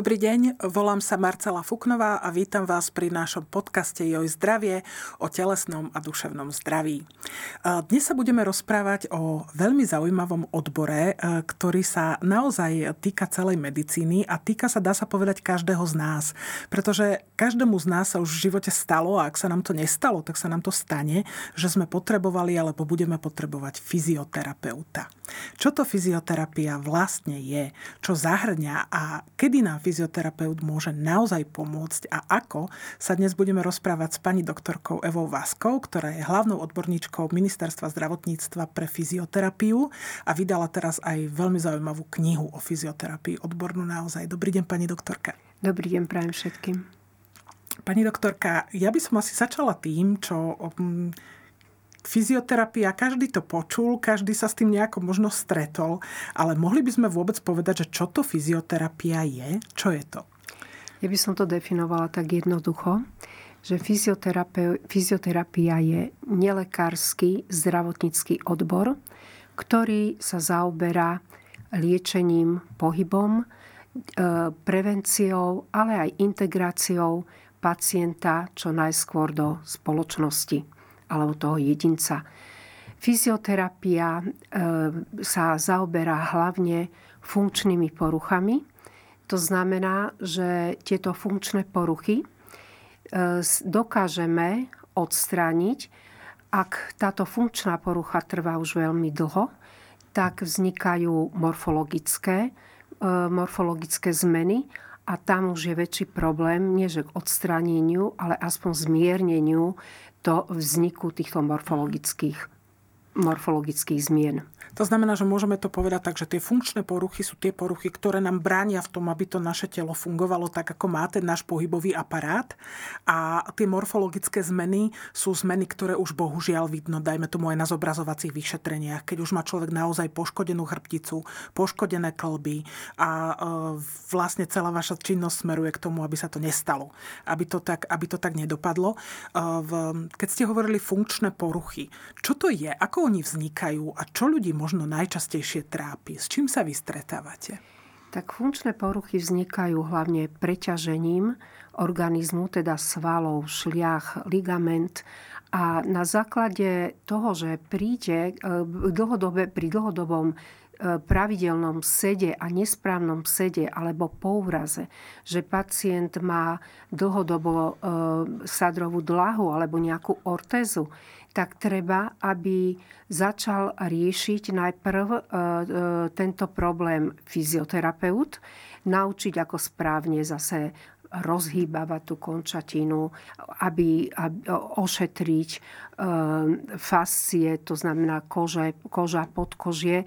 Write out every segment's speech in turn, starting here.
Dobrý deň, volám sa Marcela Fuknová a vítam vás pri našom podcaste Joj zdravie o telesnom a duševnom zdraví. Dnes sa budeme rozprávať o veľmi zaujímavom odbore, e, ktorý sa naozaj týka celej medicíny a týka sa, dá sa povedať, každého z nás. Pretože každému z nás sa už v živote stalo a ak sa nám to nestalo, tak sa nám to stane, že sme potrebovali alebo budeme potrebovať fyzioterapeuta. Čo to fyzioterapia vlastne je? Čo zahrňa a kedy nám fyzioterapeut môže naozaj pomôcť a ako sa dnes budeme rozprávať s pani doktorkou Evou Vaskou, ktorá je hlavnou odborníčkou Ministerstva zdravotníctva pre fyzioterapiu a vydala teraz aj veľmi zaujímavú knihu o fyzioterapii, odbornú naozaj. Dobrý deň, pani doktorka. Dobrý deň, prajem všetkým. Pani doktorka, ja by som asi začala tým, čo fyzioterapia, každý to počul, každý sa s tým nejako možno stretol, ale mohli by sme vôbec povedať, že čo to fyzioterapia je? Čo je to? Ja by som to definovala tak jednoducho, že fyzioterapia je nelekársky zdravotnícky odbor, ktorý sa zaoberá liečením, pohybom, e, prevenciou, ale aj integráciou pacienta čo najskôr do spoločnosti alebo toho jedinca. Fyzioterapia e, sa zaoberá hlavne funkčnými poruchami. To znamená, že tieto funkčné poruchy e, dokážeme odstrániť, ak táto funkčná porucha trvá už veľmi dlho, tak vznikajú morfologické, e, morfologické zmeny a tam už je väčší problém, nie že k odstráneniu, ale aspoň zmierneniu do vzniku týchto morfologických, morfologických zmien. To znamená, že môžeme to povedať tak, že tie funkčné poruchy sú tie poruchy, ktoré nám bránia v tom, aby to naše telo fungovalo tak, ako má ten náš pohybový aparát. A tie morfologické zmeny sú zmeny, ktoré už bohužiaľ vidno, dajme tomu aj na zobrazovacích vyšetreniach, keď už má človek naozaj poškodenú chrbticu, poškodené klby a e, vlastne celá vaša činnosť smeruje k tomu, aby sa to nestalo, aby to tak, aby to tak nedopadlo. E, keď ste hovorili funkčné poruchy, čo to je, ako oni vznikajú a čo ľudí možno najčastejšie trápi? S čím sa vy stretávate? Tak funkčné poruchy vznikajú hlavne preťažením organizmu, teda svalov, šliach, ligament a na základe toho, že príde e, dlhodobé, pri dlhodobom e, pravidelnom sede a nesprávnom sede alebo pouraze, že pacient má dlhodobo e, sadrovú dlahu alebo nejakú ortézu, tak treba, aby začal riešiť najprv e, e, tento problém fyzioterapeut, naučiť ako správne zase rozhýbavať tú končatinu, aby, aby ošetriť e, fascie, to znamená kože, koža, podkožie, e,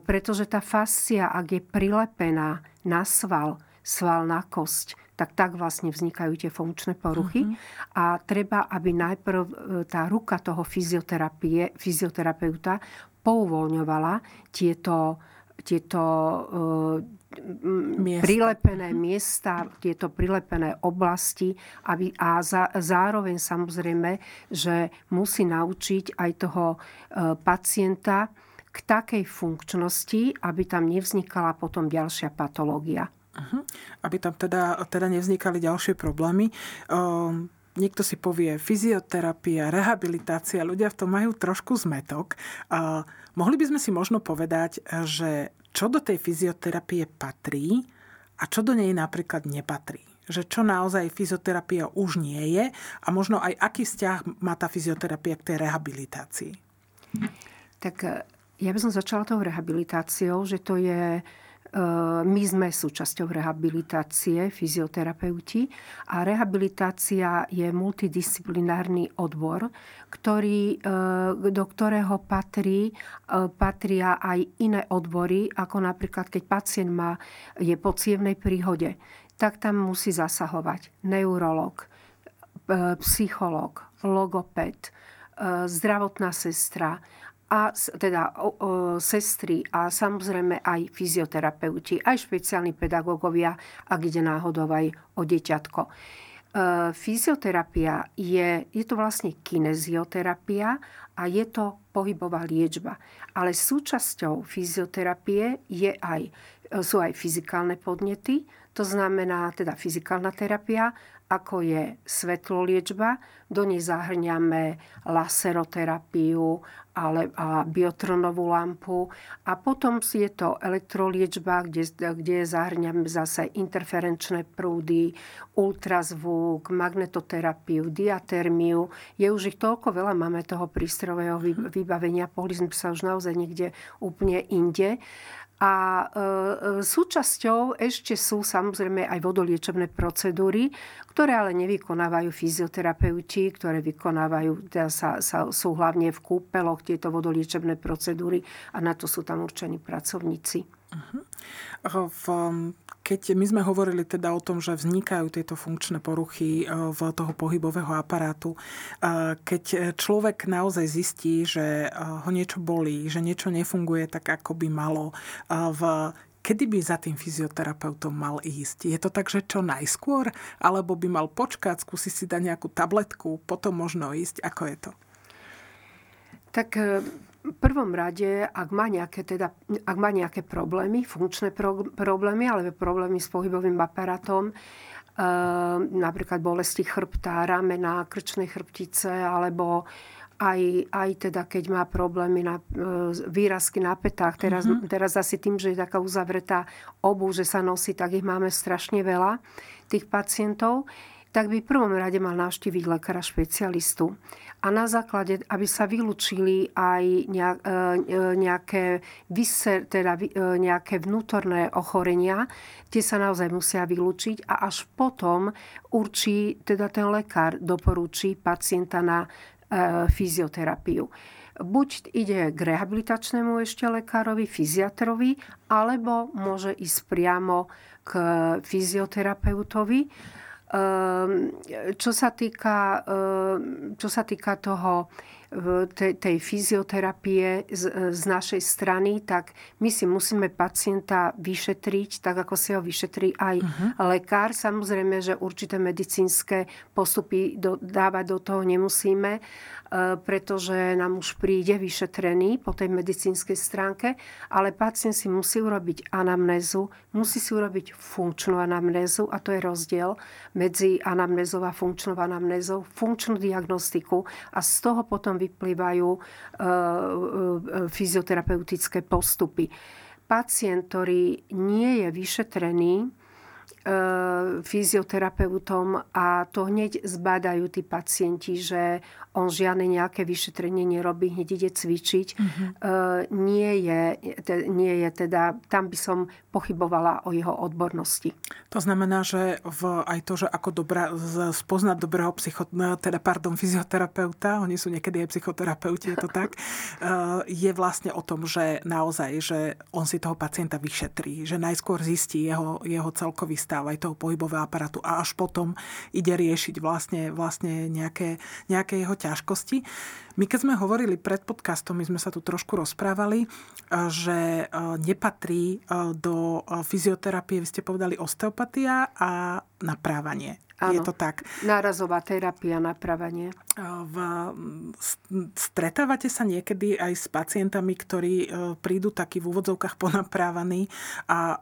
pretože tá fascia, ak je prilepená na sval, sval na kosť, tak tak vlastne vznikajú tie funkčné poruchy. Uh-huh. A treba, aby najprv e, tá ruka toho fyzioterapie, fyzioterapeuta pouvoľňovala tieto, tieto miesta. prilepené miesta, tieto prilepené oblasti aby, a za, zároveň samozrejme, že musí naučiť aj toho e, pacienta k takej funkčnosti, aby tam nevznikala potom ďalšia patológia. Uh-huh. Aby tam teda, teda nevznikali ďalšie problémy. Uh, niekto si povie fyzioterapia, rehabilitácia, ľudia v tom majú trošku zmetok. Uh, mohli by sme si možno povedať, že čo do tej fyzioterapie patrí a čo do nej napríklad nepatrí že čo naozaj fyzioterapia už nie je a možno aj aký vzťah má tá fyzioterapia k tej rehabilitácii? Tak ja by som začala tou rehabilitáciou, že to je my sme súčasťou rehabilitácie, fyzioterapeuti a rehabilitácia je multidisciplinárny odbor, ktorý, do ktorého patrí, patria aj iné odbory, ako napríklad keď pacient má, je po cievnej príhode, tak tam musí zasahovať neurolog, psycholog, logoped, zdravotná sestra, a teda o, o, sestry a samozrejme aj fyzioterapeuti, aj špeciálni pedagógovia, ak ide náhodou aj o deťatko. E, fyzioterapia je, je to vlastne kinezioterapia a je to pohybová liečba. Ale súčasťou fyzioterapie je aj, sú aj fyzikálne podnety, to znamená teda fyzikálna terapia, ako je svetloliečba, do nej zahrňame laseroterapiu ale, a biotronovú lampu. A potom je to elektroliečba, kde, kde zahrňame zase interferenčné prúdy, ultrazvuk, magnetoterapiu, diatermiu. Je už ich toľko veľa, máme toho prístrojového vybavenia, pohli sme sa už naozaj niekde úplne inde. A e, e, súčasťou ešte sú samozrejme aj vodoliečebné procedúry, ktoré ale nevykonávajú fyzioterapeuti, ktoré vykonávajú, teda sa, sa, sú hlavne v kúpeloch tieto vodoliečebné procedúry a na to sú tam určení pracovníci. Uh-huh. V, keď my sme hovorili teda o tom, že vznikajú tieto funkčné poruchy e, v toho pohybového aparátu, e, keď človek naozaj zistí, že e, ho niečo bolí, že niečo nefunguje tak, ako by malo, v kedy by za tým fyzioterapeutom mal ísť? Je to tak, že čo najskôr? Alebo by mal počkať, skúsiť si dať nejakú tabletku, potom možno ísť? Ako je to? Tak prvom rade, ak má nejaké, teda, ak má nejaké problémy, funkčné pro, problémy, alebo problémy s pohybovým aparátom, e, napríklad bolesti chrbta, ramena, krčnej chrbtice, alebo aj, aj teda keď má problémy na e, výrazky na petách. Teraz, mm-hmm. teraz asi tým, že je taká uzavretá obu, že sa nosí, tak ich máme strašne veľa, tých pacientov tak by v prvom rade mal navštíviť lekára špecialistu. A na základe, aby sa vylúčili aj e, e, nejaké, vyser, teda e, nejaké vnútorné ochorenia, tie sa naozaj musia vylúčiť a až potom určí, teda ten lekár doporúči pacienta na fyzioterapiu buď ide k rehabilitačnému ešte lekárovi, fyziatrovi, alebo môže ísť priamo k fyzioterapeutovi čo sa týka, ehm, čo sa týka toho tej, fyzioterapie z, z našej strany, tak my si musíme pacienta vyšetriť, tak ako si ho vyšetrí aj uh-huh. lekár. Samozrejme, že určité medicínske postupy do, dávať do toho nemusíme, E, pretože nám už príde vyšetrený po tej medicínskej stránke, ale pacient si musí urobiť anamnézu, musí si urobiť funkčnú anamnézu a to je rozdiel medzi anamnézou a funkčnou anamnézou, funkčnú diagnostiku a z toho potom vyplývajú e, e, fyzioterapeutické postupy. Pacient, ktorý nie je vyšetrený, E, fyzioterapeutom a to hneď zbadajú tí pacienti, že on žiadne nejaké vyšetrenie nerobí, hneď ide cvičiť. Mm-hmm. Nie, je, nie je teda, tam by som pochybovala o jeho odbornosti. To znamená, že v, aj to, že ako dobrá, spoznať dobrého psycho, teda, pardon, fyzioterapeuta, oni sú niekedy aj psychoterapeuti, je to tak, e, je vlastne o tom, že naozaj, že on si toho pacienta vyšetrí, že najskôr zistí jeho, jeho celkový stav stav aj toho pohybového aparátu a až potom ide riešiť vlastne, vlastne nejaké, nejaké jeho ťažkosti. My keď sme hovorili pred podcastom, my sme sa tu trošku rozprávali, že e, nepatrí e, do e, fyzioterapie, vy ste povedali osteopatia a naprávanie. Áno, je to tak. Nárazová terapia, napravenie. V, stretávate sa niekedy aj s pacientami, ktorí e, prídu takí v úvodzovkách ponaprávaní a e,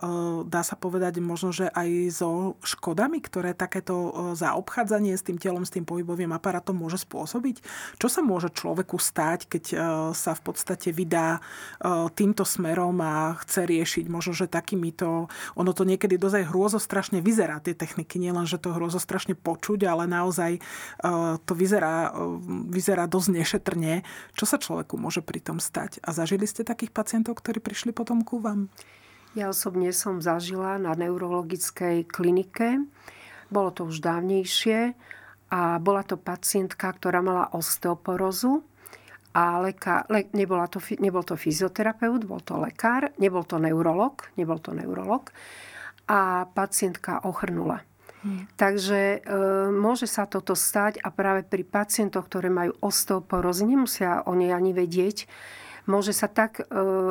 dá sa povedať možno, že aj so škodami, ktoré takéto e, zaobchádzanie s tým telom, s tým pohybovým aparátom môže spôsobiť? Čo sa môže človeku stať, keď sa v podstate vydá týmto smerom a chce riešiť možno, že takýmito, ono to niekedy dozaj hrôzo strašne vyzerá, tie techniky, nielen, že to hrôzo strašne počuť, ale naozaj e, to vyzerá, e, vyzerá dosť nešetrne. Čo sa človeku môže pri tom stať? A zažili ste takých pacientov, ktorí prišli potom ku vám? Ja osobne som zažila na neurologickej klinike. Bolo to už dávnejšie a bola to pacientka, ktorá mala osteoporózu a leka, le, nebola to, nebol to fyzioterapeut, bol to lekár, nebol to neurolog, nebol to neurolog a pacientka ochrnula. Takže e, môže sa toto stať a práve pri pacientoch, ktoré majú osteoporózy, nemusia o nej ani vedieť, môže sa tak, e,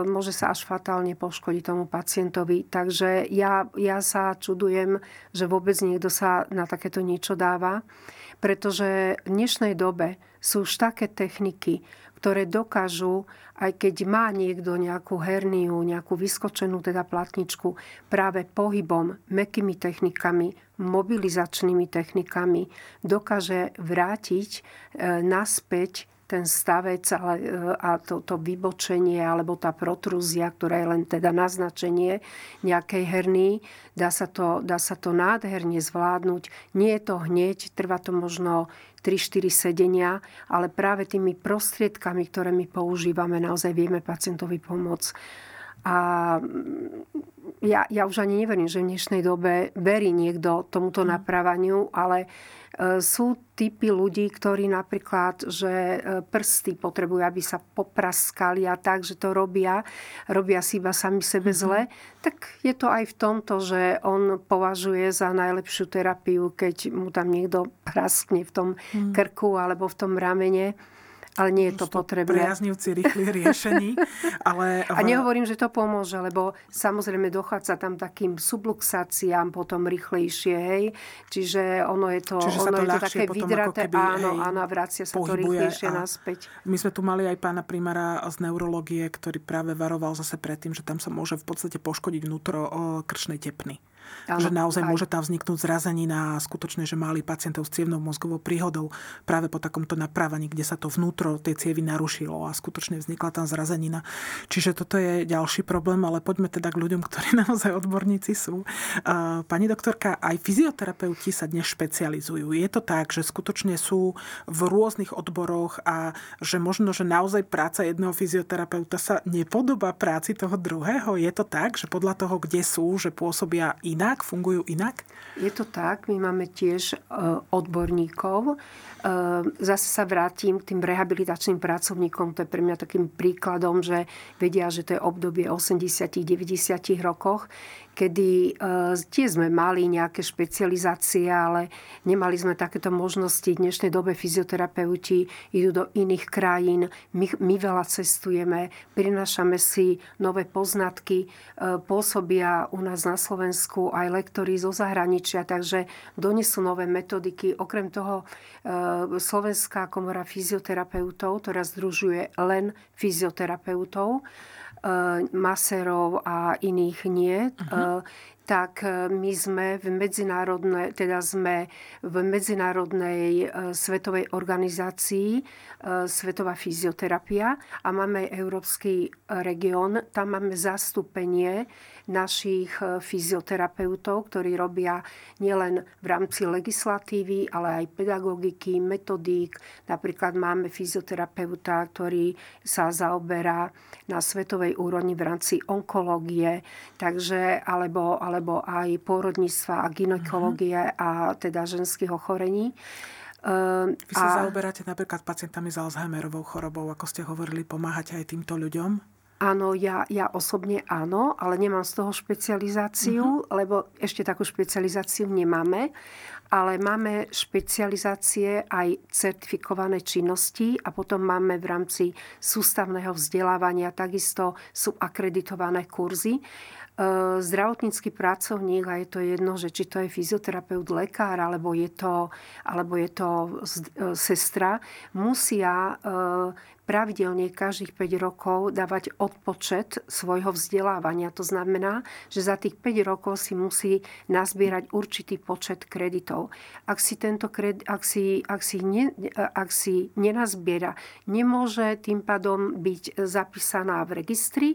môže sa až fatálne poškodiť tomu pacientovi. Takže ja, ja sa čudujem, že vôbec niekto sa na takéto niečo dáva, pretože v dnešnej dobe sú už také techniky, ktoré dokážu, aj keď má niekto nejakú herniu, nejakú vyskočenú teda platničku, práve pohybom, mekými technikami, mobilizačnými technikami dokáže vrátiť e, naspäť ten stavec ale, e, a to, to vybočenie alebo tá protrúzia, ktorá je len teda naznačenie nejakej herny, dá sa to, dá sa to nádherne zvládnuť. Nie je to hneď, trvá to možno 3-4 sedenia, ale práve tými prostriedkami, ktoré my používame, naozaj vieme pacientovi pomôcť. A ja, ja už ani neverím, že v dnešnej dobe verí niekto tomuto naprávaniu, ale E, sú typy ľudí, ktorí napríklad, že e, prsty potrebujú, aby sa popraskali a tak, že to robia, robia si iba sami sebe mhm. zle, tak je to aj v tomto, že on považuje za najlepšiu terapiu, keď mu tam niekto praskne v tom mhm. krku alebo v tom ramene ale nie je to potrebné. Priaznivci rýchlych riešení. Ale... A nehovorím, že to pomôže, lebo samozrejme dochádza tam takým subluxáciám potom rýchlejšie, hej. Čiže ono je to, Čiže ono to je to také vydraté, keby, áno, hej, áno, vracia sa to rýchlejšie a naspäť. My sme tu mali aj pána primára z neurológie, ktorý práve varoval zase predtým, že tam sa môže v podstate poškodiť vnútro krčnej tepny. Ano, že naozaj aj. môže tam vzniknúť zrazenina a skutočne, že mali pacientov s cievnou mozgovou príhodou práve po takomto naprávaní, kde sa to vnútro tej cievy narušilo a skutočne vznikla tam zrazenina. Čiže toto je ďalší problém, ale poďme teda k ľuďom, ktorí naozaj odborníci sú. Pani doktorka, aj fyzioterapeuti sa dnes špecializujú. Je to tak, že skutočne sú v rôznych odboroch a že možno, že naozaj práca jedného fyzioterapeuta sa nepodobá práci toho druhého? Je to tak, že podľa toho, kde sú, že pôsobia iné inak, fungujú inak? Je to tak, my máme tiež e, odborníkov. E, zase sa vrátim k tým rehabilitačným pracovníkom. To je pre mňa takým príkladom, že vedia, že to je obdobie 80-90 rokoch, kedy uh, tiež sme mali nejaké špecializácie, ale nemali sme takéto možnosti. V dnešnej dobe fyzioterapeuti idú do iných krajín, my, my veľa cestujeme, prinášame si nové poznatky, uh, pôsobia u nás na Slovensku aj lektorí zo zahraničia, takže donesú nové metodiky. Okrem toho uh, Slovenská komora fyzioterapeutov, ktorá združuje len fyzioterapeutov, Eh, maserov a iných nie, uh-huh. Tak eh, my sme v medzinárodnej, teda sme v medzinárodnej svetovej organizácii Svetová fyzioterapia a máme Európsky región. Tam máme zastúpenie našich e, fyzioterapeutov, ktorí robia nielen v rámci legislatívy, ale aj pedagogiky, metodík. Napríklad máme fyzioterapeuta, ktorý sa zaoberá na svetovej úrovni v rámci onkológie, takže, alebo, alebo aj pôrodníctva a ginekológie uh-huh. a teda ženských ochorení. Vy sa a... zaoberáte napríklad pacientami s Alzheimerovou chorobou, ako ste hovorili, pomáhate aj týmto ľuďom? Áno, ja, ja osobne áno, ale nemám z toho špecializáciu, uh-huh. lebo ešte takú špecializáciu nemáme. Ale máme špecializácie aj certifikované činnosti a potom máme v rámci sústavného vzdelávania takisto sú akreditované kurzy. E, zdravotnícky pracovník, a je to jedno, že či to je fyzioterapeut, lekár, alebo je to, alebo je to e, sestra, musia e, pravidelne každých 5 rokov dávať odpočet svojho vzdelávania. To znamená, že za tých 5 rokov si musí nazbierať určitý počet kreditov. Ak si, tento kred, ak si, ak si, ne, ak si nenazbiera, nemôže tým pádom byť zapísaná v registri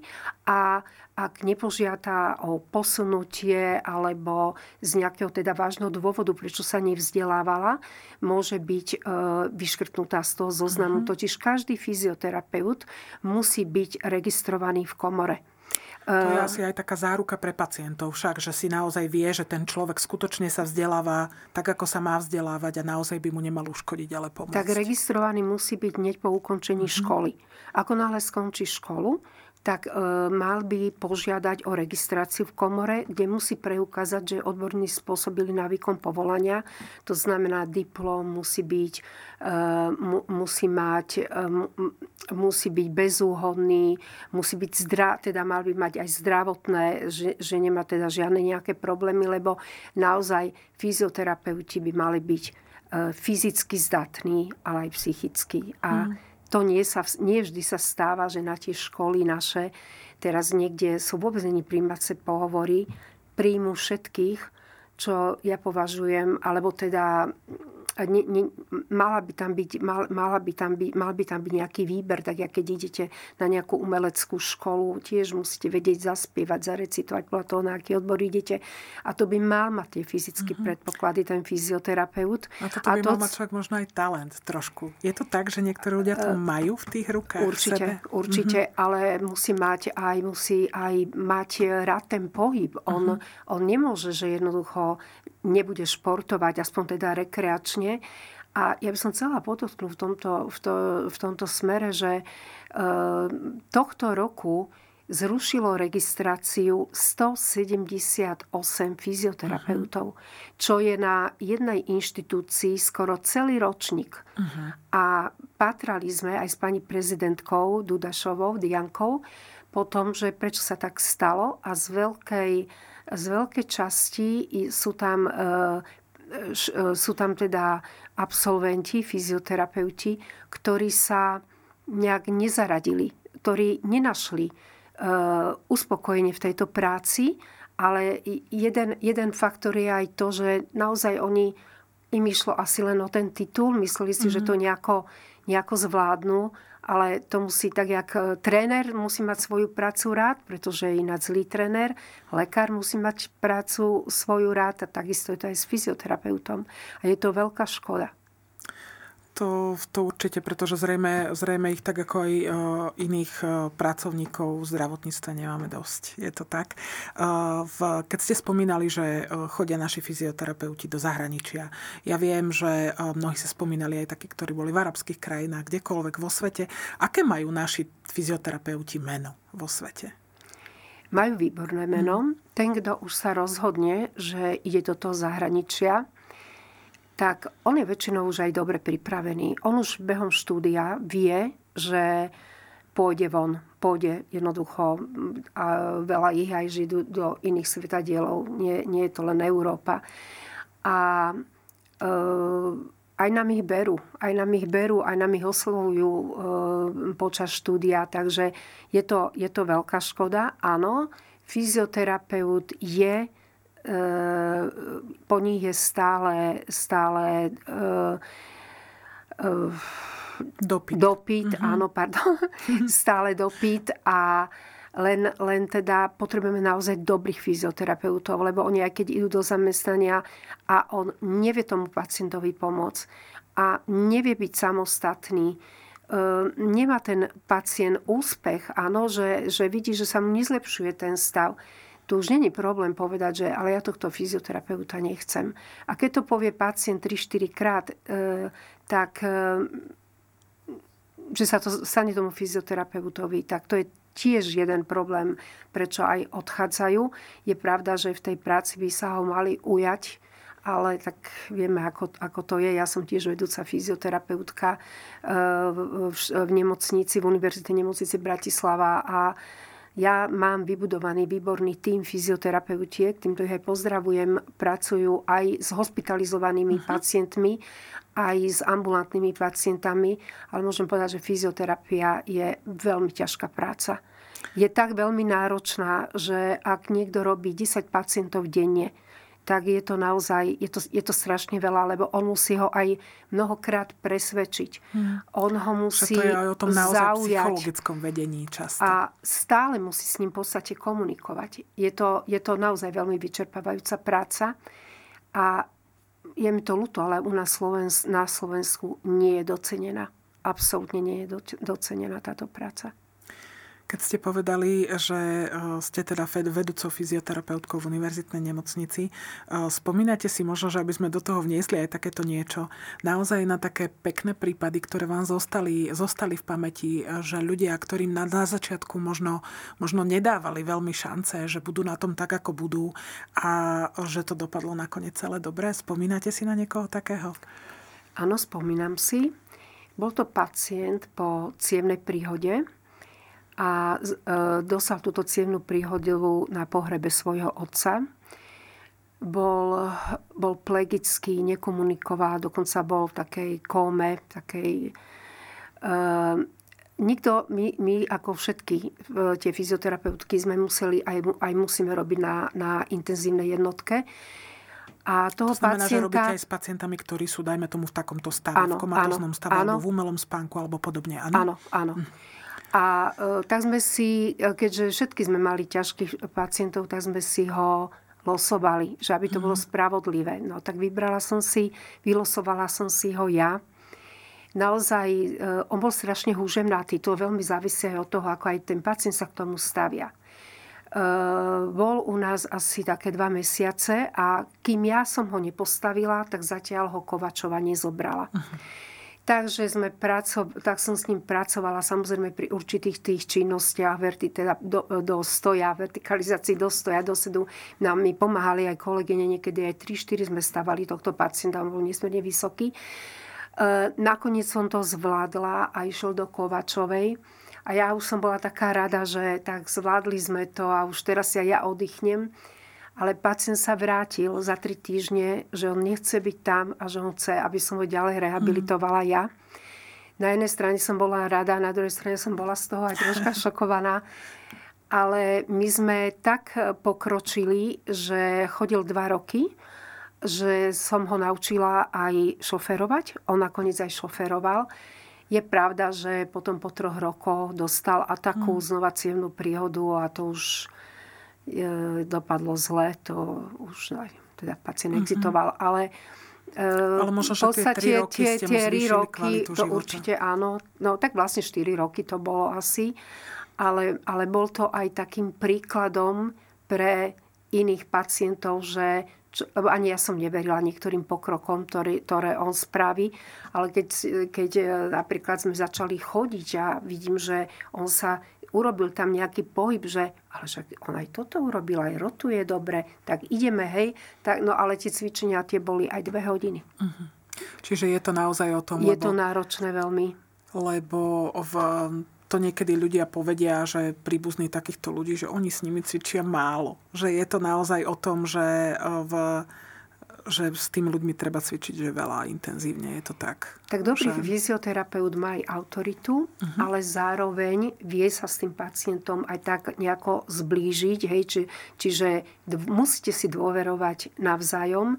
a ak nepožiada o posunutie alebo z nejakého teda vážneho dôvodu, prečo sa nevzdelávala, môže byť e, vyškrtnutá z toho zoznamu. Uh-huh. Totiž každý fyzioterapeut musí byť registrovaný v komore. To je asi aj taká záruka pre pacientov však, že si naozaj vie, že ten človek skutočne sa vzdeláva tak, ako sa má vzdelávať a naozaj by mu nemal uškodiť, ale pomôcť. Tak registrovaný musí byť hneď po ukončení mm-hmm. školy. Ako náhle skončí školu, tak e, mal by požiadať o registráciu v komore, kde musí preukázať, že je odborný spôsobili na výkon povolania. To znamená, diplom musí byť, e, mu, musí mať, e, musí byť bezúhodný, musí byť zdra, teda mal by mať aj zdravotné, že, že nemá teda žiadne nejaké problémy, lebo naozaj fyzioterapeuti by mali byť fyzicky zdatní, ale aj psychicky. A mm to nie, sa, nie vždy sa stáva, že na tie školy naše, teraz niekde sú vôbec není príjmace pohovory, príjmu všetkých, čo ja považujem, alebo teda ne, ne, mala by tam byť, mal, mala by tam byť, mal by tam byť nejaký výber, tak jak keď idete na nejakú umeleckú školu, tiež musíte vedieť zaspievať, zarecitovať podľa toho, na aký odbor idete. A to by mal mať tie fyzické mm-hmm. predpoklady, ten fyzioterapeut. A toto by a to... mal mať človek možno aj talent trošku. Je to tak, že niektorí ľudia to uh, majú v tých rukách? Určite, určite, mm-hmm. ale musí mať aj, musí aj mať rád ten pohyb. On, mm-hmm. on nemôže, že jednoducho nebude športovať, aspoň teda rekreačne. A ja by som chcela podotknúť v tomto, v, to, v tomto smere, že e, tohto roku zrušilo registráciu 178 fyzioterapeutov, uh-huh. čo je na jednej inštitúcii skoro celý ročník. Uh-huh. A patrali sme aj s pani prezidentkou Dudašovou, Diankou, po tom, že prečo sa tak stalo a z veľkej z veľkej časti sú tam, e, sú tam teda absolventi, fyzioterapeuti, ktorí sa nejak nezaradili, ktorí nenašli e, uspokojenie v tejto práci, ale jeden, jeden faktor je aj to, že naozaj oni, im išlo asi len o ten titul, mysleli si, mm-hmm. že to nejako, nejako zvládnu ale to musí tak, jak e, tréner musí mať svoju prácu rád, pretože je ináč zlý tréner, lekár musí mať prácu svoju rád a takisto je to aj s fyzioterapeutom. A je to veľká škoda. To, to určite, pretože zrejme, zrejme ich tak ako aj uh, iných uh, pracovníkov v zdravotníctve nemáme dosť. Je to tak. Uh, v, keď ste spomínali, že chodia naši fyzioterapeuti do zahraničia, ja viem, že mnohí sa spomínali aj takí, ktorí boli v arabských krajinách, kdekoľvek vo svete. Aké majú naši fyzioterapeuti meno vo svete? Majú výborné meno. Hmm. Ten, kto už sa rozhodne, že ide do toho zahraničia, tak on je väčšinou už aj dobre pripravený. On už behom štúdia vie, že pôjde von, pôjde jednoducho a veľa ich aj žijú do iných svetadielov. Nie, nie je to len Európa. A e, aj nám ich berú, aj nám ich berú, aj nám ich oslovujú e, počas štúdia, takže je to, je to veľká škoda. Áno, fyzioterapeut je po nich je stále, stále uh, uh, dopyt. Dopyt, mm-hmm. áno, pardon. stále dopyt a len, len teda potrebujeme naozaj dobrých fyzioterapeutov, lebo oni aj keď idú do zamestnania a on nevie tomu pacientovi pomôcť a nevie byť samostatný, nemá ten pacient úspech, áno, že, že vidí, že sa mu nezlepšuje ten stav, tu už není problém povedať, že ale ja tohto fyzioterapeuta nechcem. A keď to povie pacient 3-4 krát, e, tak e, že sa to stane tomu fyzioterapeutovi, tak to je tiež jeden problém, prečo aj odchádzajú. Je pravda, že v tej práci by sa ho mali ujať, ale tak vieme, ako, ako to je. Ja som tiež vedúca fyzioterapeutka e, v, v nemocnici, v Univerzite nemocnici Bratislava a ja mám vybudovaný výborný tým fyzioterapeutiek, týmto ich aj pozdravujem, pracujú aj s hospitalizovanými uh-huh. pacientmi, aj s ambulantnými pacientami, ale môžem povedať, že fyzioterapia je veľmi ťažká práca. Je tak veľmi náročná, že ak niekto robí 10 pacientov denne, tak je to naozaj, je to, je to strašne veľa, lebo on musí ho aj mnohokrát presvedčiť. Hmm. On ho musí to je aj o tom zaujať. psychologickom vedení často. A stále musí s ním v podstate komunikovať. Je to, je to naozaj veľmi vyčerpávajúca práca a je mi to ľúto, ale u nás Slovens- na Slovensku nie je docenená. Absolútne nie je docenená táto práca. Keď ste povedali, že e, ste teda vedúcou fyzioterapeutkou v univerzitnej nemocnici, e, spomínate si možno, že aby sme do toho vniesli aj takéto niečo, naozaj na také pekné prípady, ktoré vám zostali, zostali v pamäti, e, že ľudia, ktorým na, na začiatku možno, možno nedávali veľmi šance, že budú na tom tak, ako budú a že to dopadlo nakoniec celé dobre. Spomínate si na niekoho takého? Áno, spomínam si. Bol to pacient po cievnej príhode, a e, dostal túto cievnú príhodu na pohrebe svojho otca. Bol, bol plegický, nekomunikoval, dokonca bol v takej kóme, takej... Uh, nikto, my, my ako všetky tie fyzioterapeutky sme museli, aj, aj musíme robiť na, na intenzívnej jednotke. A toho to znamená, pacienta... že robíte aj s pacientami, ktorí sú, dajme tomu, v takomto stave, áno, v komatoznom stave, áno, alebo v umelom spánku, alebo podobne. Áno, áno. áno. Hm. A e, tak sme si, e, keďže všetky sme mali ťažkých pacientov, tak sme si ho losovali, že aby to bolo mhm. spravodlivé. No tak vybrala som si, vylosovala som si ho ja. Naozaj, e, on bol strašne húžemnatý. To veľmi závisí aj od toho, ako aj ten pacient sa k tomu stavia. Bol u nás asi také dva mesiace a kým ja som ho nepostavila, tak zatiaľ ho Kovačova nezobrala. Uh-huh. Takže sme praco- tak som s ním pracovala samozrejme pri určitých tých činnostiach, verti, teda do, do stoja, vertikalizácii do stoja, do sedu. Nám mi pomáhali aj kolegyne, niekedy aj 3-4 sme stavali tohto pacienta, on bol nesmierne vysoký. E, nakoniec som to zvládla a išiel do Kovačovej. A ja už som bola taká rada, že tak zvládli sme to a už teraz ja, ja oddychnem ale pacient sa vrátil za tri týždne, že on nechce byť tam a že on chce, aby som ho ďalej rehabilitovala mm. ja. Na jednej strane som bola rada, na druhej strane som bola z toho aj troška šokovaná. Ale my sme tak pokročili, že chodil dva roky, že som ho naučila aj šoferovať. On nakoniec aj šoferoval. Je pravda, že potom po troch rokoch dostal a takú mm. znova cievnú príhodu a to už dopadlo zle, to už teda pacient mm-hmm. excitoval, ale e, ale možno, v podstate tie, roky tie, tie roky, to života. určite áno. No tak vlastne 4 roky to bolo asi. Ale, ale bol to aj takým príkladom pre iných pacientov, že čo, ani ja som neverila niektorým pokrokom, ktoré, ktoré on spraví, ale keď, keď e, napríklad sme začali chodiť a vidím, že on sa urobil tam nejaký pohyb, že ale však on aj toto urobil, aj rotuje dobre, tak ideme, hej. Tak, no ale tie cvičenia tie boli aj dve hodiny. Uh-huh. Čiže je to naozaj o tom, Je lebo, to náročné veľmi. Lebo v, to niekedy ľudia povedia, že príbuzní takýchto ľudí, že oni s nimi cvičia málo. Že je to naozaj o tom, že v že s tými ľuďmi treba cvičiť že veľa intenzívne, je to tak? Tak dobrý že... fyzioterapeut má aj autoritu, uh-huh. ale zároveň vie sa s tým pacientom aj tak nejako zblížiť, hej, či, čiže dv- musíte si dôverovať navzájom. E,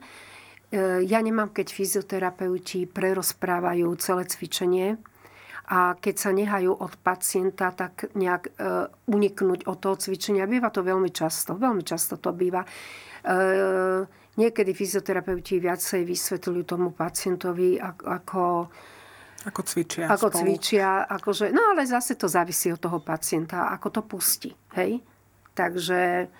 ja nemám, keď fyzioterapeuti prerozprávajú celé cvičenie, a keď sa nehajú od pacienta tak nejak e, uniknúť od toho cvičenia. Býva to veľmi často, veľmi často to býva. E, Niekedy fyzioterapeuti viacej vysvetľujú tomu pacientovi, ako, ako cvičia. Ako spolu. cvičia. Akože, no ale zase to závisí od toho pacienta, ako to pustí. Hej? Takže...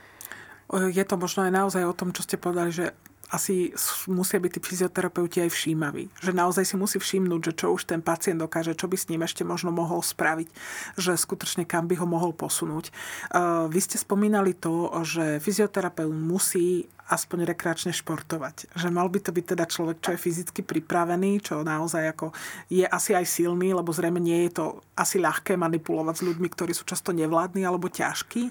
Je to možno aj naozaj o tom, čo ste povedali, že asi musia byť tí fyzioterapeuti aj všímaví. Že naozaj si musí všimnúť, že čo už ten pacient dokáže, čo by s ním ešte možno mohol spraviť, že skutočne kam by ho mohol posunúť. Vy ste spomínali to, že fyzioterapeut musí aspoň rekreačne športovať. Že mal by to byť teda človek, čo je fyzicky pripravený, čo naozaj ako je asi aj silný, lebo zrejme nie je to asi ľahké manipulovať s ľuďmi, ktorí sú často nevládni alebo ťažkí.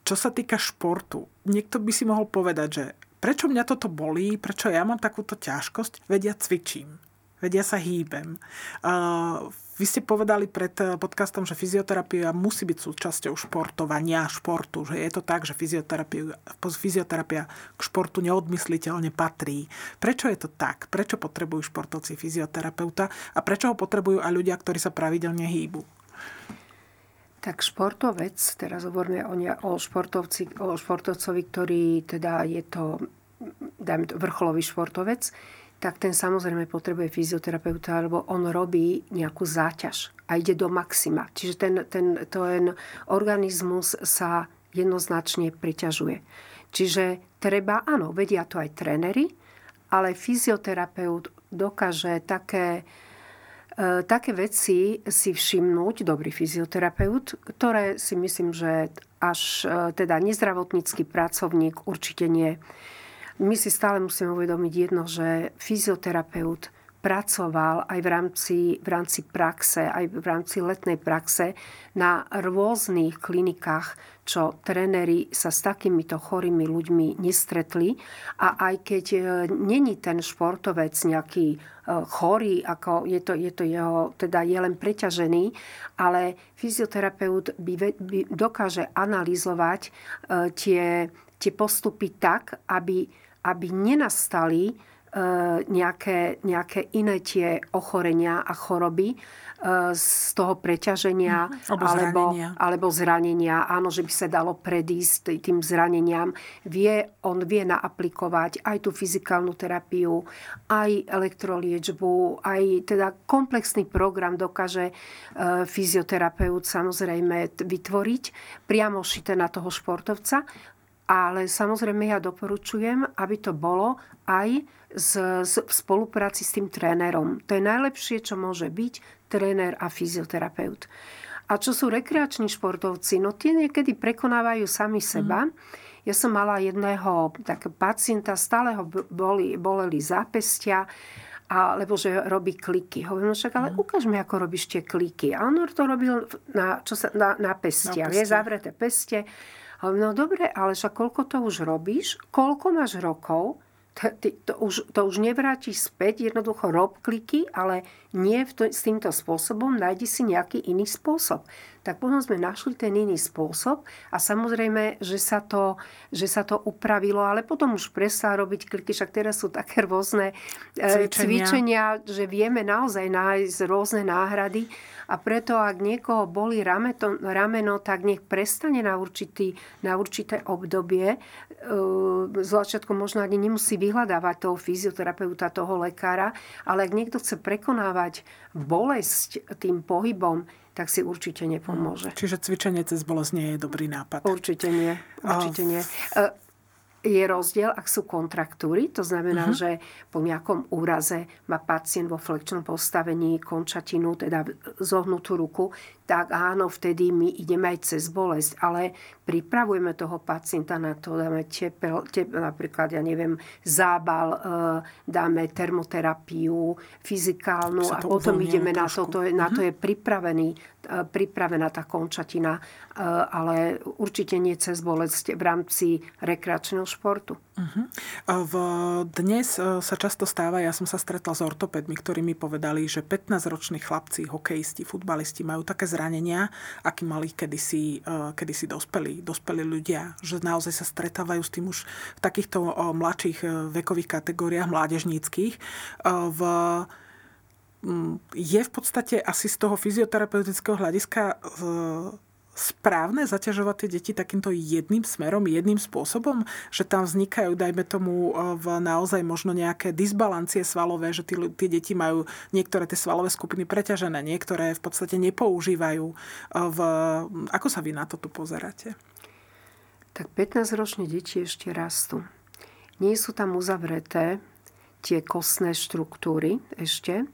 Čo sa týka športu, niekto by si mohol povedať, že prečo mňa toto bolí, prečo ja mám takúto ťažkosť, vedia cvičím, vedia sa hýbem. Uh, vy ste povedali pred podcastom, že fyzioterapia musí byť súčasťou športovania, športu, že je to tak, že fyzioterapia, fyzioterapia k športu neodmysliteľne patrí. Prečo je to tak? Prečo potrebujú športovci fyzioterapeuta a prečo ho potrebujú aj ľudia, ktorí sa pravidelne hýbu? Tak športovec, teraz hovoríme o, o, športovci, o športovcovi, ktorý teda je to, dajme to, vrcholový športovec, tak ten samozrejme potrebuje fyzioterapeuta, lebo on robí nejakú záťaž a ide do maxima. Čiže ten, ten, ten organizmus sa jednoznačne priťažuje. Čiže treba, áno, vedia to aj tréneri, ale fyzioterapeut dokáže také, e, také veci si všimnúť, dobrý fyzioterapeut, ktoré si myslím, že až e, teda nezdravotnícky pracovník určite nie. My si stále musíme uvedomiť jedno, že fyzioterapeut pracoval aj v rámci, v rámci praxe, aj v rámci letnej praxe na rôznych klinikách, čo tréneri sa s takýmito chorými ľuďmi nestretli. A aj keď e, není ten športovec nejaký e, chorý, ako je to, je to jeho, teda je len preťažený, ale fyzioterapeut by, by dokáže analyzovať e, tie, tie postupy tak, aby, aby nenastali E, nejaké, nejaké iné tie ochorenia a choroby e, z toho preťaženia mhm. alebo, alebo, zranenia. alebo zranenia. Áno, že by sa dalo predísť tým zraneniam. Vie, on vie naaplikovať aj tú fyzikálnu terapiu, aj elektroliečbu, aj teda komplexný program dokáže e, fyzioterapeut samozrejme vytvoriť priamo šité na toho športovca. Ale samozrejme ja doporučujem, aby to bolo aj z, z, v spolupráci s tým trénerom. To je najlepšie, čo môže byť tréner a fyzioterapeut. A čo sú rekreační športovci? No tie niekedy prekonávajú sami seba. Mm. Ja som mala jedného tak pacienta, stále ho boli, boleli zápestia, alebo že robí kliky. Hovorím, no však ale mm. ukáž mi, ako robíš tie kliky. A on to robil na, čo sa, na, na pestia. Na pestia. Je zavreté peste. Hovorím, no dobre, ale však koľko to už robíš? Koľko máš rokov? to, to, už, to už nevrátiš späť, jednoducho rob kliky, ale nie v to, s týmto spôsobom, nájdi si nejaký iný spôsob. Tak potom sme našli ten iný spôsob a samozrejme, že sa to, že sa to upravilo, ale potom už prestal robiť kliky, však teraz sú také rôzne e, cvičenia, cvičenia že vieme naozaj nájsť rôzne náhrady a preto, ak niekoho boli rameno, rameno tak nech prestane na, určitý, na určité obdobie. E, z začiatku možno ani nemusí vyhľadávať toho fyzioterapeuta, toho lekára, ale ak niekto chce prekonávať bolesť tým pohybom, tak si určite nepomôže. Čiže cvičenie cez bolesť nie je dobrý nápad. Určite nie. Určite nie. Je rozdiel, ak sú kontraktúry, to znamená, uh-huh. že po nejakom úraze má pacient vo flekčnom postavení končatinu, teda zohnutú ruku, tak áno, vtedy my ideme aj cez bolesť, ale pripravujeme toho pacienta na to, dáme tepel, tepel napríklad, ja neviem, zábal, e, dáme termoterapiu, fyzikálnu a potom ideme na to, to je, na to je pripravený, pripravená tá končatina, e, ale určite nie cez bolesť v rámci rekreačného športu. Uh-huh. V, dnes sa často stáva, ja som sa stretla s ortopedmi, ktorí mi povedali, že 15-roční chlapci, hokejisti, futbalisti majú také zranenia, aký mali kedysi, kedysi dospelí, dospelí ľudia, že naozaj sa stretávajú s tým už v takýchto mladších vekových kategóriách, mládežníckých. V je v podstate asi z toho fyzioterapeutického hľadiska správne zaťažovať tie deti takýmto jedným smerom, jedným spôsobom, že tam vznikajú, dajme tomu, e, v naozaj možno nejaké disbalancie svalové, že tí, tie deti majú niektoré tie svalové skupiny preťažené, niektoré v podstate nepoužívajú. E, v, ako sa vy na to tu pozeráte? Tak 15-ročné deti ešte rastú. Nie sú tam uzavreté tie kostné štruktúry ešte,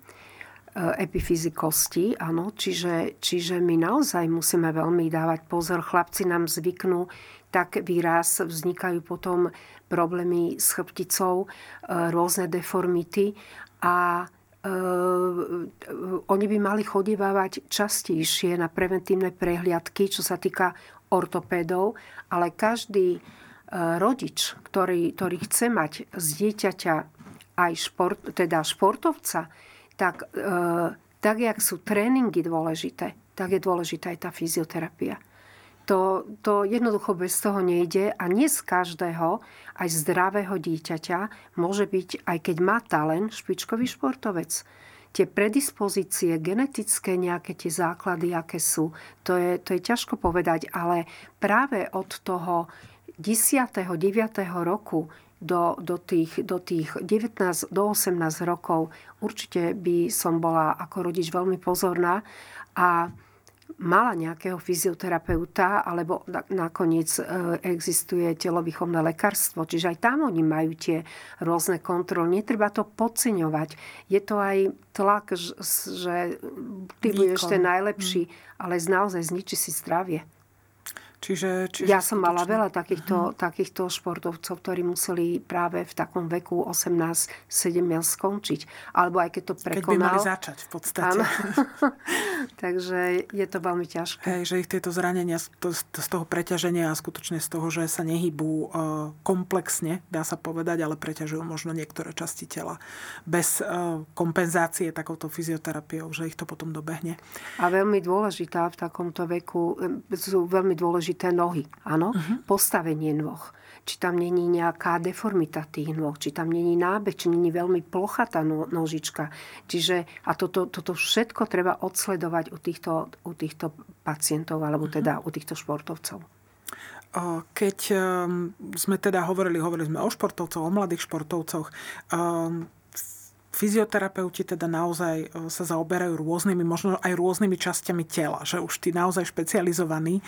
E, epifyzikosti, áno, čiže, čiže my naozaj musíme veľmi dávať pozor. Chlapci nám zvyknú tak výraz, vznikajú potom problémy s chrbticou, e, rôzne deformity a Uh, oni by mali chodívať častejšie na preventívne prehliadky, čo sa týka ortopédov, ale každý rodič, ktorý, ktorý chce mať z dieťaťa aj šport, teda športovca, tak, e, tak jak sú tréningy dôležité, tak je dôležitá aj tá fyzioterapia. To, to jednoducho bez toho nejde a nie z každého, aj zdravého dieťaťa, môže byť, aj keď má talent, špičkový športovec. Tie predispozície, genetické nejaké tie základy, aké sú, to je, to je ťažko povedať, ale práve od toho 10. 9. roku do, do, tých, do tých 19, do 18 rokov určite by som bola ako rodič veľmi pozorná a mala nejakého fyzioterapeuta, alebo nakoniec e, existuje telovýchovné lekárstvo, čiže aj tam oni majú tie rôzne kontroly. Netreba to podceňovať. Je to aj tlak, že ty budeš ten najlepší, ale naozaj zničí si zdravie. Čiže, čiže ja som mala veľa takýchto, uh-huh. takýchto športovcov, ktorí museli práve v takom veku 18-7 skončiť. Alebo aj keď to prekonal. Keď by mali začať v podstate. Takže je to veľmi ťažké. Hej, že ich tieto zranenia to, to, z toho preťaženia a skutočne z toho, že sa nehybú uh, komplexne, dá sa povedať, ale preťažujú možno niektoré časti tela bez uh, kompenzácie takouto fyzioterapiou, že ich to potom dobehne. A veľmi dôležitá v takomto veku sú veľmi dôležité dôležité nohy. Áno, uh-huh. postavenie nôh. Či tam není nejaká deformita tých nôh, či tam není nábeh, či není veľmi plochá tá no, nožička. Čiže, a toto, toto všetko treba odsledovať u týchto, u týchto pacientov, alebo uh-huh. teda u týchto športovcov. Keď um, sme teda hovorili, hovorili sme o športovcoch, o mladých športovcoch, um, fyzioterapeuti teda naozaj e, sa zaoberajú rôznymi, možno aj rôznymi časťami tela, že už ty naozaj špecializovaný. E,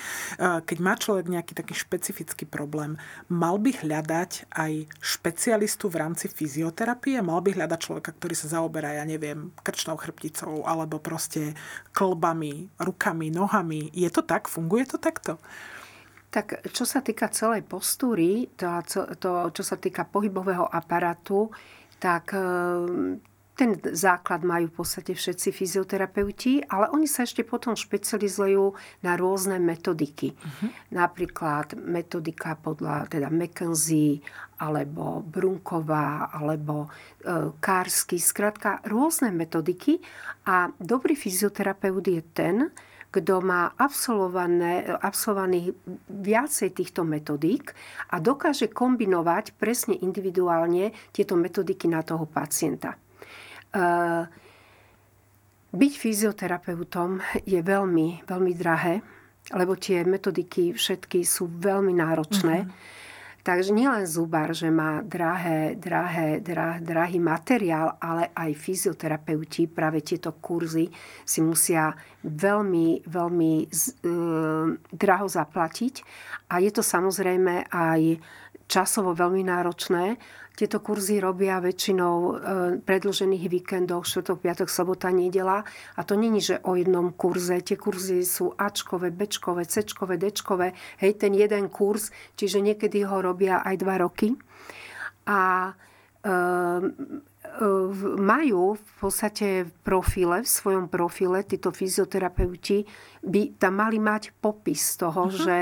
keď má človek nejaký taký špecifický problém, mal by hľadať aj špecialistu v rámci fyzioterapie? Mal by hľadať človeka, ktorý sa zaoberá, ja neviem, krčnou chrbticou alebo proste klbami, rukami, nohami. Je to tak? Funguje to takto? Tak čo sa týka celej postúry, to, to, čo sa týka pohybového aparátu, tak ehm, ten základ majú v podstate všetci fyzioterapeuti, ale oni sa ešte potom špecializujú na rôzne metodiky. Uh-huh. Napríklad metodika podľa teda McKenzie, alebo Brunková, alebo e, Kársky, skrátka rôzne metodiky. A dobrý fyzioterapeut je ten, kto má absolvovaných viacej týchto metodík a dokáže kombinovať presne individuálne tieto metodiky na toho pacienta. E, byť fyzioterapeutom je veľmi, veľmi drahé, lebo tie metodiky všetky sú veľmi náročné. Mm-hmm Takže nielen zubár, že má drahé, drahé, drah, drahý materiál, ale aj fyzioterapeuti práve tieto kurzy si musia veľmi, veľmi e, draho zaplatiť. A je to samozrejme aj časovo veľmi náročné, tieto kurzy robia väčšinou e, predlžených víkendov, štvrtok, piatok, sobota, nedela. A to není, že o jednom kurze. Tie kurzy sú Ačkové, Bčkové, Cčkové, Dčkové. Hej, ten jeden kurz, čiže niekedy ho robia aj dva roky. A e, majú v podstate v profile, v svojom profile, títo fyzioterapeuti by tam mali mať popis toho, uh-huh. že...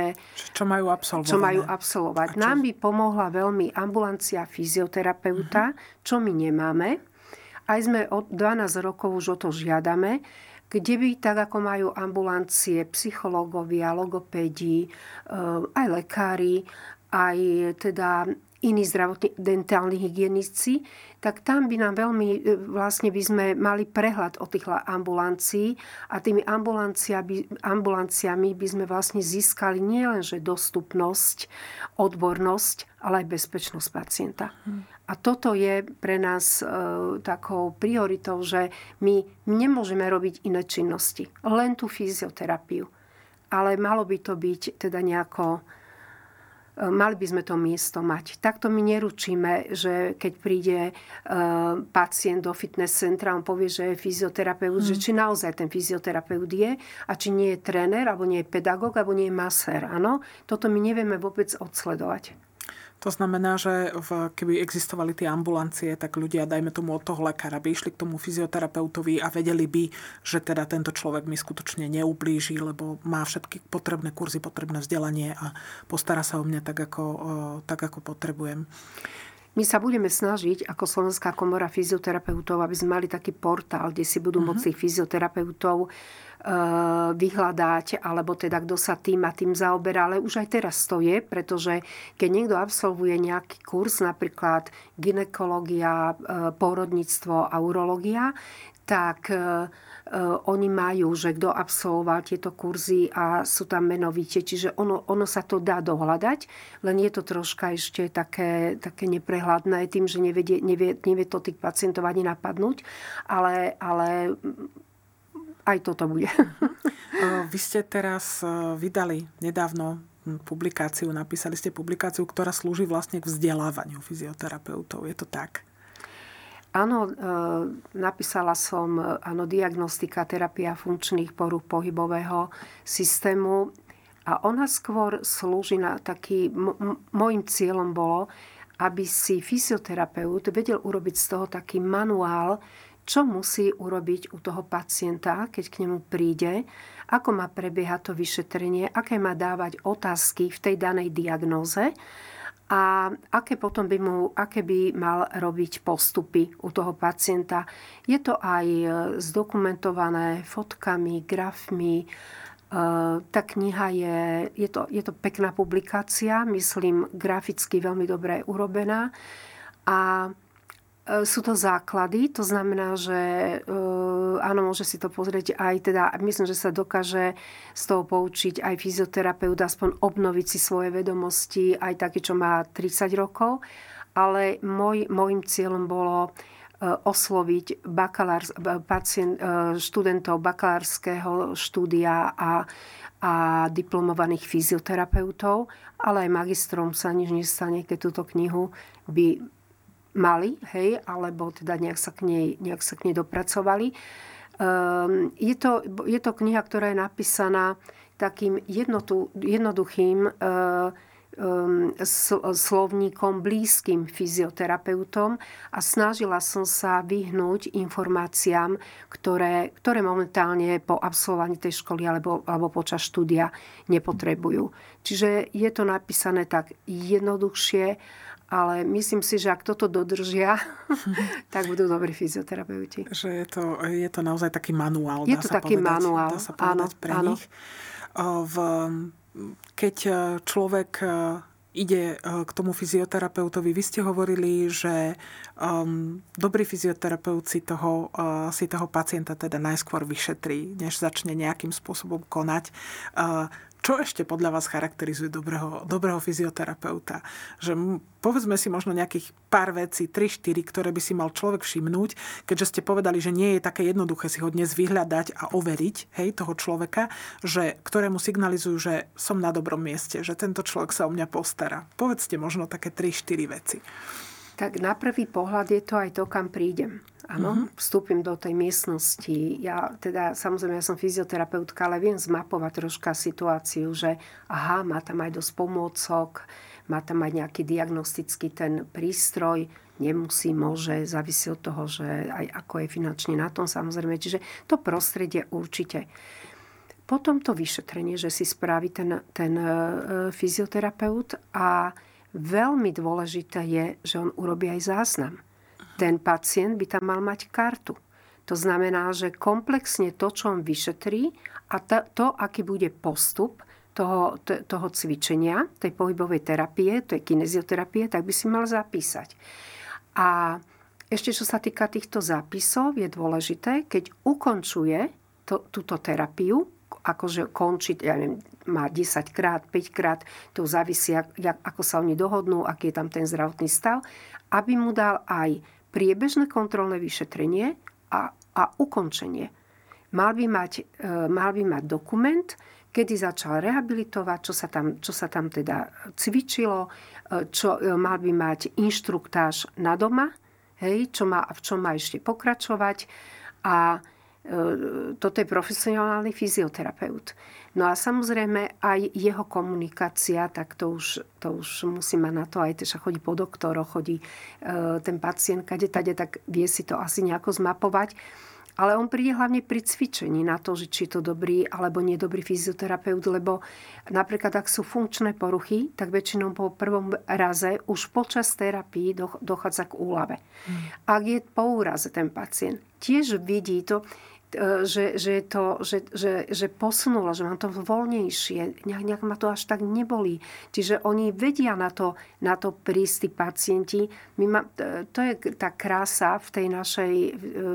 Čo majú absolvovať. Čo majú absolvovať. Čo... Nám by pomohla veľmi ambulancia fyzioterapeuta, uh-huh. čo my nemáme. Aj sme od 12 rokov už o to žiadame, kde by, tak ako majú ambulancie, psychológovia, logopédi, eh, aj lekári, aj teda iní zdravotní dentálni hygienici, tak tam by nám veľmi, e, vlastne by sme mali prehľad o tých ambulancií a tými ambulanciami by sme vlastne získali nielenže dostupnosť, odbornosť, ale aj bezpečnosť pacienta. A toto je pre nás e, takou prioritou, že my nemôžeme robiť iné činnosti, len tú fyzioterapiu. Ale malo by to byť teda nejako mali by sme to miesto mať. Takto my neručíme, že keď príde e, pacient do fitness centra, on povie, že je fyzioterapeut, mm. že či naozaj ten fyzioterapeut je a či nie je tréner, alebo nie je pedagóg, alebo nie je masér. Áno? Toto my nevieme vôbec odsledovať. To znamená, že v, keby existovali tie ambulancie, tak ľudia, dajme tomu od toho lekára, by išli k tomu fyzioterapeutovi a vedeli by, že teda tento človek mi skutočne neublíži, lebo má všetky potrebné kurzy, potrebné vzdelanie a postará sa o mňa tak, ako, tak, ako potrebujem. My sa budeme snažiť ako Slovenská komora fyzioterapeutov, aby sme mali taký portál, kde si budú uh-huh. môcť fyzioterapeutov Eh, vyhľadať, alebo teda kto sa tým a tým zaoberá, ale už aj teraz to je, pretože keď niekto absolvuje nejaký kurz, napríklad ginekológia, eh, porodníctvo a urológia, tak Uh, oni majú, že kto absolvoval tieto kurzy a sú tam menovite, čiže ono, ono sa to dá dohľadať, len je to troška ešte také, také neprehľadné tým, že nevie, nevie, nevie to tých pacientov ani napadnúť, ale, ale aj toto bude. Vy ste teraz vydali nedávno publikáciu, napísali ste publikáciu, ktorá slúži vlastne k vzdelávaniu fyzioterapeutov. Je to tak? Áno, e, napísala som áno, diagnostika, terapia funkčných poruch pohybového systému. A ona skôr slúži na taký... Môjim cieľom bolo, aby si fyzioterapeut vedel urobiť z toho taký manuál, čo musí urobiť u toho pacienta, keď k nemu príde, ako má prebiehať to vyšetrenie, aké má dávať otázky v tej danej diagnóze a aké potom by mu, aké by mal robiť postupy u toho pacienta. Je to aj e, zdokumentované fotkami, grafmi. E, tá kniha je, je to, je to pekná publikácia, myslím, graficky veľmi dobre urobená. A sú to základy, to znamená, že e, áno, môže si to pozrieť aj teda, myslím, že sa dokáže z toho poučiť aj fyzioterapeut, aspoň obnoviť si svoje vedomosti, aj taký, čo má 30 rokov. Ale môj, môjim cieľom bolo e, osloviť bakalár, pacient, študentov bakalárskeho štúdia a, a diplomovaných fyzioterapeutov, ale aj magistrom sa nič nestane, keď túto knihu by mali, hej, alebo teda nejak sa k nej, nejak sa k nej dopracovali. Um, je, to, je to kniha, ktorá je napísaná takým jednotu, jednoduchým um, slovníkom blízkym fyzioterapeutom a snažila som sa vyhnúť informáciám, ktoré, ktoré momentálne po absolvovaní tej školy alebo, alebo počas štúdia nepotrebujú. Čiže je to napísané tak jednoduchšie ale myslím si, že ak toto dodržia, tak budú dobrí fyzioterapeuti. Že je to, je to naozaj taký manuál. Je to taký povedať, manuál, dá sa áno, pre áno. nich. V, keď e, človek e, ide e, k tomu fyzioterapeutovi. Vy ste hovorili, že um, dobrý fyzioterapeut si toho, uh, si toho pacienta teda najskôr vyšetrí, než začne nejakým spôsobom konať. Uh, čo ešte podľa vás charakterizuje dobrého, dobrého fyzioterapeuta? Že povedzme si možno nejakých pár vecí, 3-4, ktoré by si mal človek všimnúť, keďže ste povedali, že nie je také jednoduché si ho dnes vyhľadať a overiť hej, toho človeka, že, ktorému signalizujú, že som na dobrom mieste, že tento človek sa o mňa postará. Povedzte možno také 3-4 veci. Tak na prvý pohľad je to aj to, kam prídem. Áno, uh-huh. vstúpim do tej miestnosti. Ja teda, samozrejme, ja som fyzioterapeutka, ale viem zmapovať troška situáciu, že aha, má tam aj dosť pomôcok, má tam aj nejaký diagnostický ten prístroj, nemusí, môže, závisí od toho, že aj ako je finančne na tom samozrejme. Čiže to prostredie určite. Potom to vyšetrenie, že si spraví ten, ten e, fyzioterapeut a veľmi dôležité je, že on urobí aj záznam ten pacient by tam mal mať kartu. To znamená, že komplexne to, čo on vyšetrí a to, to aký bude postup toho, toho cvičenia, tej pohybovej terapie, tej kinezioterapie, tak by si mal zapísať. A ešte čo sa týka týchto zápisov, je dôležité, keď ukončuje to, túto terapiu, akože končiť, ja neviem, má 10 krát, 5 krát, to závisí, ako sa oni dohodnú, aký je tam ten zdravotný stav, aby mu dal aj priebežné kontrolné vyšetrenie a, a ukončenie. Mal by, mať, e, mal by mať dokument, kedy začal rehabilitovať, čo sa tam, čo sa tam teda cvičilo, e, čo, e, mal by mať inštruktáž na doma, hej, čo má, v čom má ešte pokračovať a toto je profesionálny fyzioterapeut. No a samozrejme aj jeho komunikácia, tak to už, to už musí mať na to, aj teďka chodí po doktoroch, chodí e, ten pacient kade tade, tak vie si to asi nejako zmapovať. Ale on príde hlavne pri cvičení na to, že či je to dobrý alebo nedobrý fyzioterapeut, lebo napríklad ak sú funkčné poruchy, tak väčšinou po prvom raze už počas terapii dochádza k úlave. Hmm. Ak je po úraze ten pacient, tiež vidí to, E, že, že, to, že, že, že posunulo, že mám to voľnejšie. Nejak, nejak ma to až tak neboli. Čiže oni vedia na to, na to prísť tí pacienti. My ma, e, to je tá krása v tej našej, e,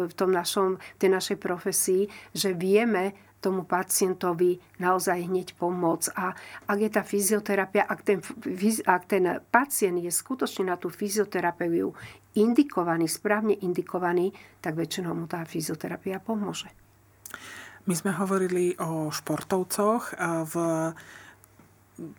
v tom našom, v tej našej profesii, že vieme tomu pacientovi naozaj hneď pomôcť. A ak je tá fyzioterapia, ak ten, ak ten pacient je skutočne na tú fyzioterapiu indikovaný, správne indikovaný, tak väčšinou mu tá fyzioterapia pomôže. My sme hovorili o športovcoch. V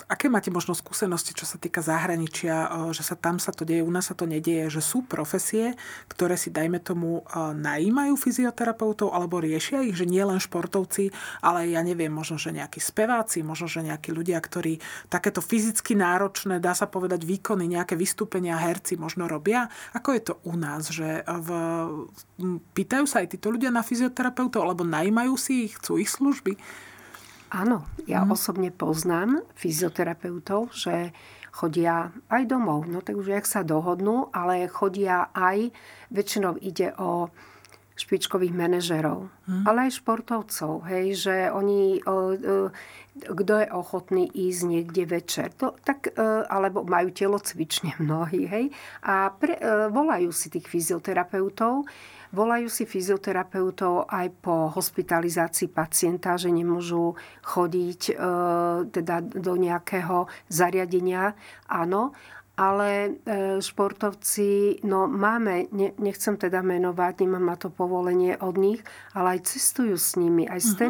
aké máte možno skúsenosti, čo sa týka zahraničia, že sa tam sa to deje, u nás sa to nedieje, že sú profesie, ktoré si, dajme tomu, najímajú fyzioterapeutov alebo riešia ich, že nie len športovci, ale ja neviem, možno, že nejakí speváci, možno, že nejakí ľudia, ktorí takéto fyzicky náročné, dá sa povedať, výkony, nejaké vystúpenia herci možno robia. Ako je to u nás, že v... pýtajú sa aj títo ľudia na fyzioterapeutov alebo najímajú si ich, chcú ich služby? Áno, ja mm. osobne poznám fyzioterapeutov, že chodia aj domov. No tak už jak sa dohodnú, ale chodia aj, väčšinou ide o špičkových manažerov, mm. ale aj športovcov, hej, že oni, kto je ochotný ísť niekde večer, to, tak, e, alebo majú telo cvične mnohí, hej, a pre, e, volajú si tých fyzioterapeutov, Volajú si fyzioterapeutov aj po hospitalizácii pacienta, že nemôžu chodiť e, teda do nejakého zariadenia. Áno, ale e, športovci, no máme, ne, nechcem teda menovať, nemám na to povolenie od nich, ale aj cestujú s nimi, aj s uh-huh.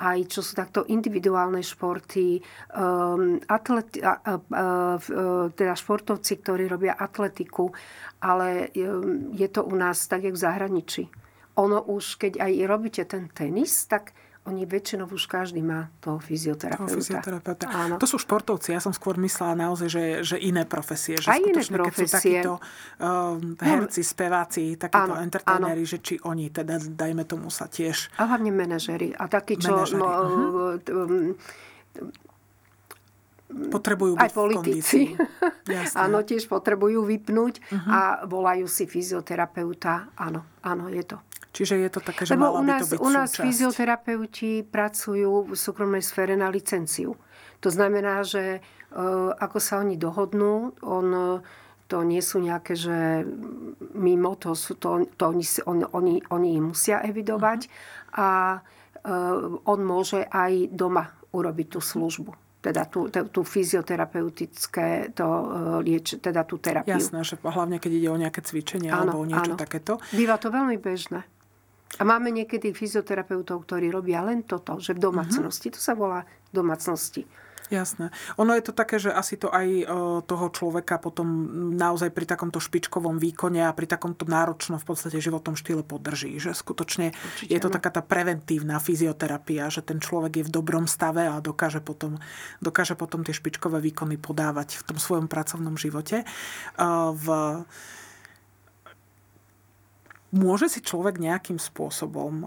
Aj čo sú takto individuálne športy, um, atleti, a, teda športovci, ktorí robia atletiku, ale um, je to u nás tak, jak v zahraničí. Ono už, keď aj robíte ten tenis, tak oni väčšinou už každý má toho fyzioterapeuta. Toho fyzioterapeuta. Áno. To sú športovci. Ja som skôr myslela naozaj, že, že iné profesie. Že Aj iné profesie. Keď sú takíto um, herci, speváci, takíto áno, že či oni teda, dajme tomu, sa tiež... A hlavne manažery. A takí, čo... No, uh-huh. potrebujú byť aj politici. áno, tiež potrebujú vypnúť uh-huh. a volajú si fyzioterapeuta. Áno, áno, je to. Čiže je to také, že Lebo u nás, by to byť u nás súčasť. fyzioterapeuti pracujú v súkromnej sfére na licenciu. To znamená, že e, ako sa oni dohodnú, on, to nie sú nejaké, že mimo, to, sú to, to oni, on, oni, oni musia evidovať a e, on môže aj doma urobiť tú službu teda tú, tú fyzioterapeutické, to e, lieč, teda tú terapiu. Jasné, že hlavne keď ide o nejaké cvičenie áno, alebo niečo áno. takéto. Býva to veľmi bežné. A máme niekedy fyzioterapeutov, ktorí robia len toto, že v domácnosti. Uh-huh. To sa volá domácnosti. Jasné. Ono je to také, že asi to aj e, toho človeka potom naozaj pri takomto špičkovom výkone a pri takomto náročnom v podstate životnom štýle podrží. Že skutočne Určite, je to no. taká tá preventívna fyzioterapia, že ten človek je v dobrom stave a dokáže potom, dokáže potom tie špičkové výkony podávať v tom svojom pracovnom živote. E, v Môže si človek nejakým spôsobom,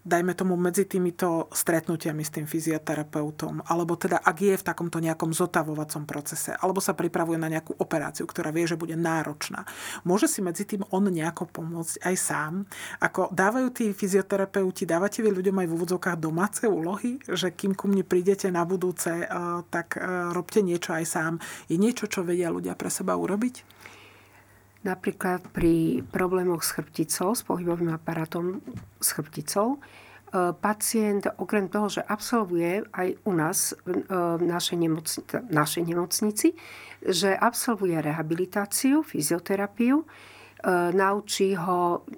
dajme tomu medzi týmito stretnutiami s tým fyzioterapeutom, alebo teda ak je v takomto nejakom zotavovacom procese, alebo sa pripravuje na nejakú operáciu, ktorá vie, že bude náročná, môže si medzi tým on nejako pomôcť aj sám? Ako dávajú tí fyzioterapeuti, dávate vy ľuďom aj v úvodzovkách domáce úlohy, že kým ku mne prídete na budúce, tak robte niečo aj sám. Je niečo, čo vedia ľudia pre seba urobiť? Napríklad pri problémoch s chrbticou, s pohybovým aparátom s chrbticou, e, pacient okrem toho, že absolvuje aj u nás v e, našej, nemocni- našej nemocnici, že absolvuje rehabilitáciu, fyzioterapiu, e, naučí ho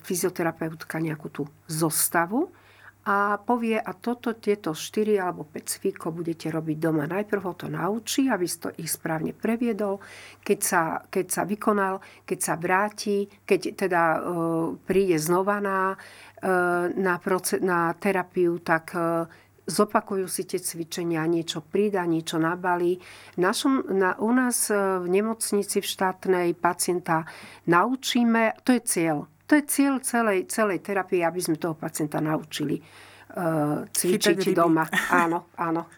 fyzioterapeutka nejakú tú zostavu, a povie, a toto, tieto 4 alebo 5 cvikov budete robiť doma. Najprv ho to naučí, aby to ich správne previedol. Keď sa, keď sa vykonal, keď sa vráti, keď teda e, príde znova na, e, na, proces, na terapiu, tak e, zopakujú si tie cvičenia, niečo pridá, niečo nabalí. Na, u nás e, v nemocnici v štátnej pacienta naučíme, to je cieľ, to je cieľ celej, celej terapie, aby sme toho pacienta naučili uh, cvičiť doma. Áno, áno.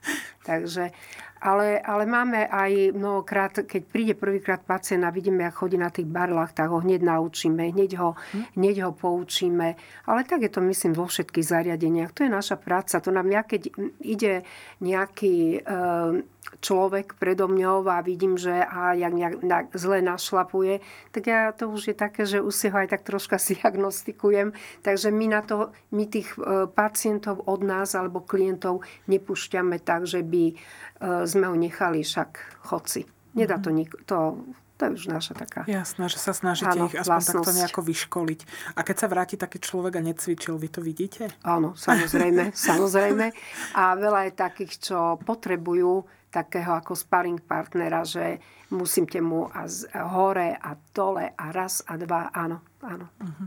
Takže Ale, ale máme aj mnohokrát, keď príde prvýkrát pacient a vidíme, ako chodí na tých barlách, tak ho hneď naučíme, hneď ho, hneď ho poučíme. Ale tak je to, myslím, vo všetkých zariadeniach. To je naša práca. To nám ja, keď ide nejaký e, človek predo mňou a vidím, že a jak nejak zle našlapuje, tak ja to už je také, že už si ho aj tak troška si diagnostikujem. Takže my, na to, my tých e, pacientov od nás alebo klientov nepúšťame tak, že by sme ho nechali však chodci. Nedá to nik- to to je už naša taká... Jasné, že sa snažíte Áno, ich aspoň vlastnosť. takto nejako vyškoliť. A keď sa vráti taký človek a necvičil, vy to vidíte? Áno, samozrejme, samozrejme. A veľa je takých, čo potrebujú takého ako sparring partnera, že musím te mu a z, hore a dole a raz a dva, áno, áno. Uh-huh.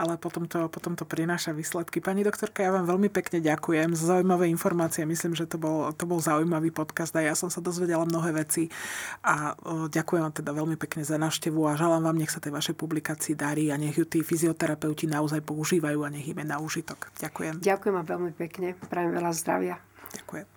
Ale potom to, potom to prináša výsledky. Pani doktorka, ja vám veľmi pekne ďakujem za zaujímavé informácie. Myslím, že to bol, to bol zaujímavý podcast a ja som sa dozvedela mnohé veci a o, ďakujem vám teda veľmi pekne za návštevu a želám vám, nech sa tej vašej publikácii darí a nech ju tí fyzioterapeuti naozaj používajú a nech im je na užitok. Ďakujem. Ďakujem vám veľmi pekne. Prajem veľa zdravia. Ďakujem.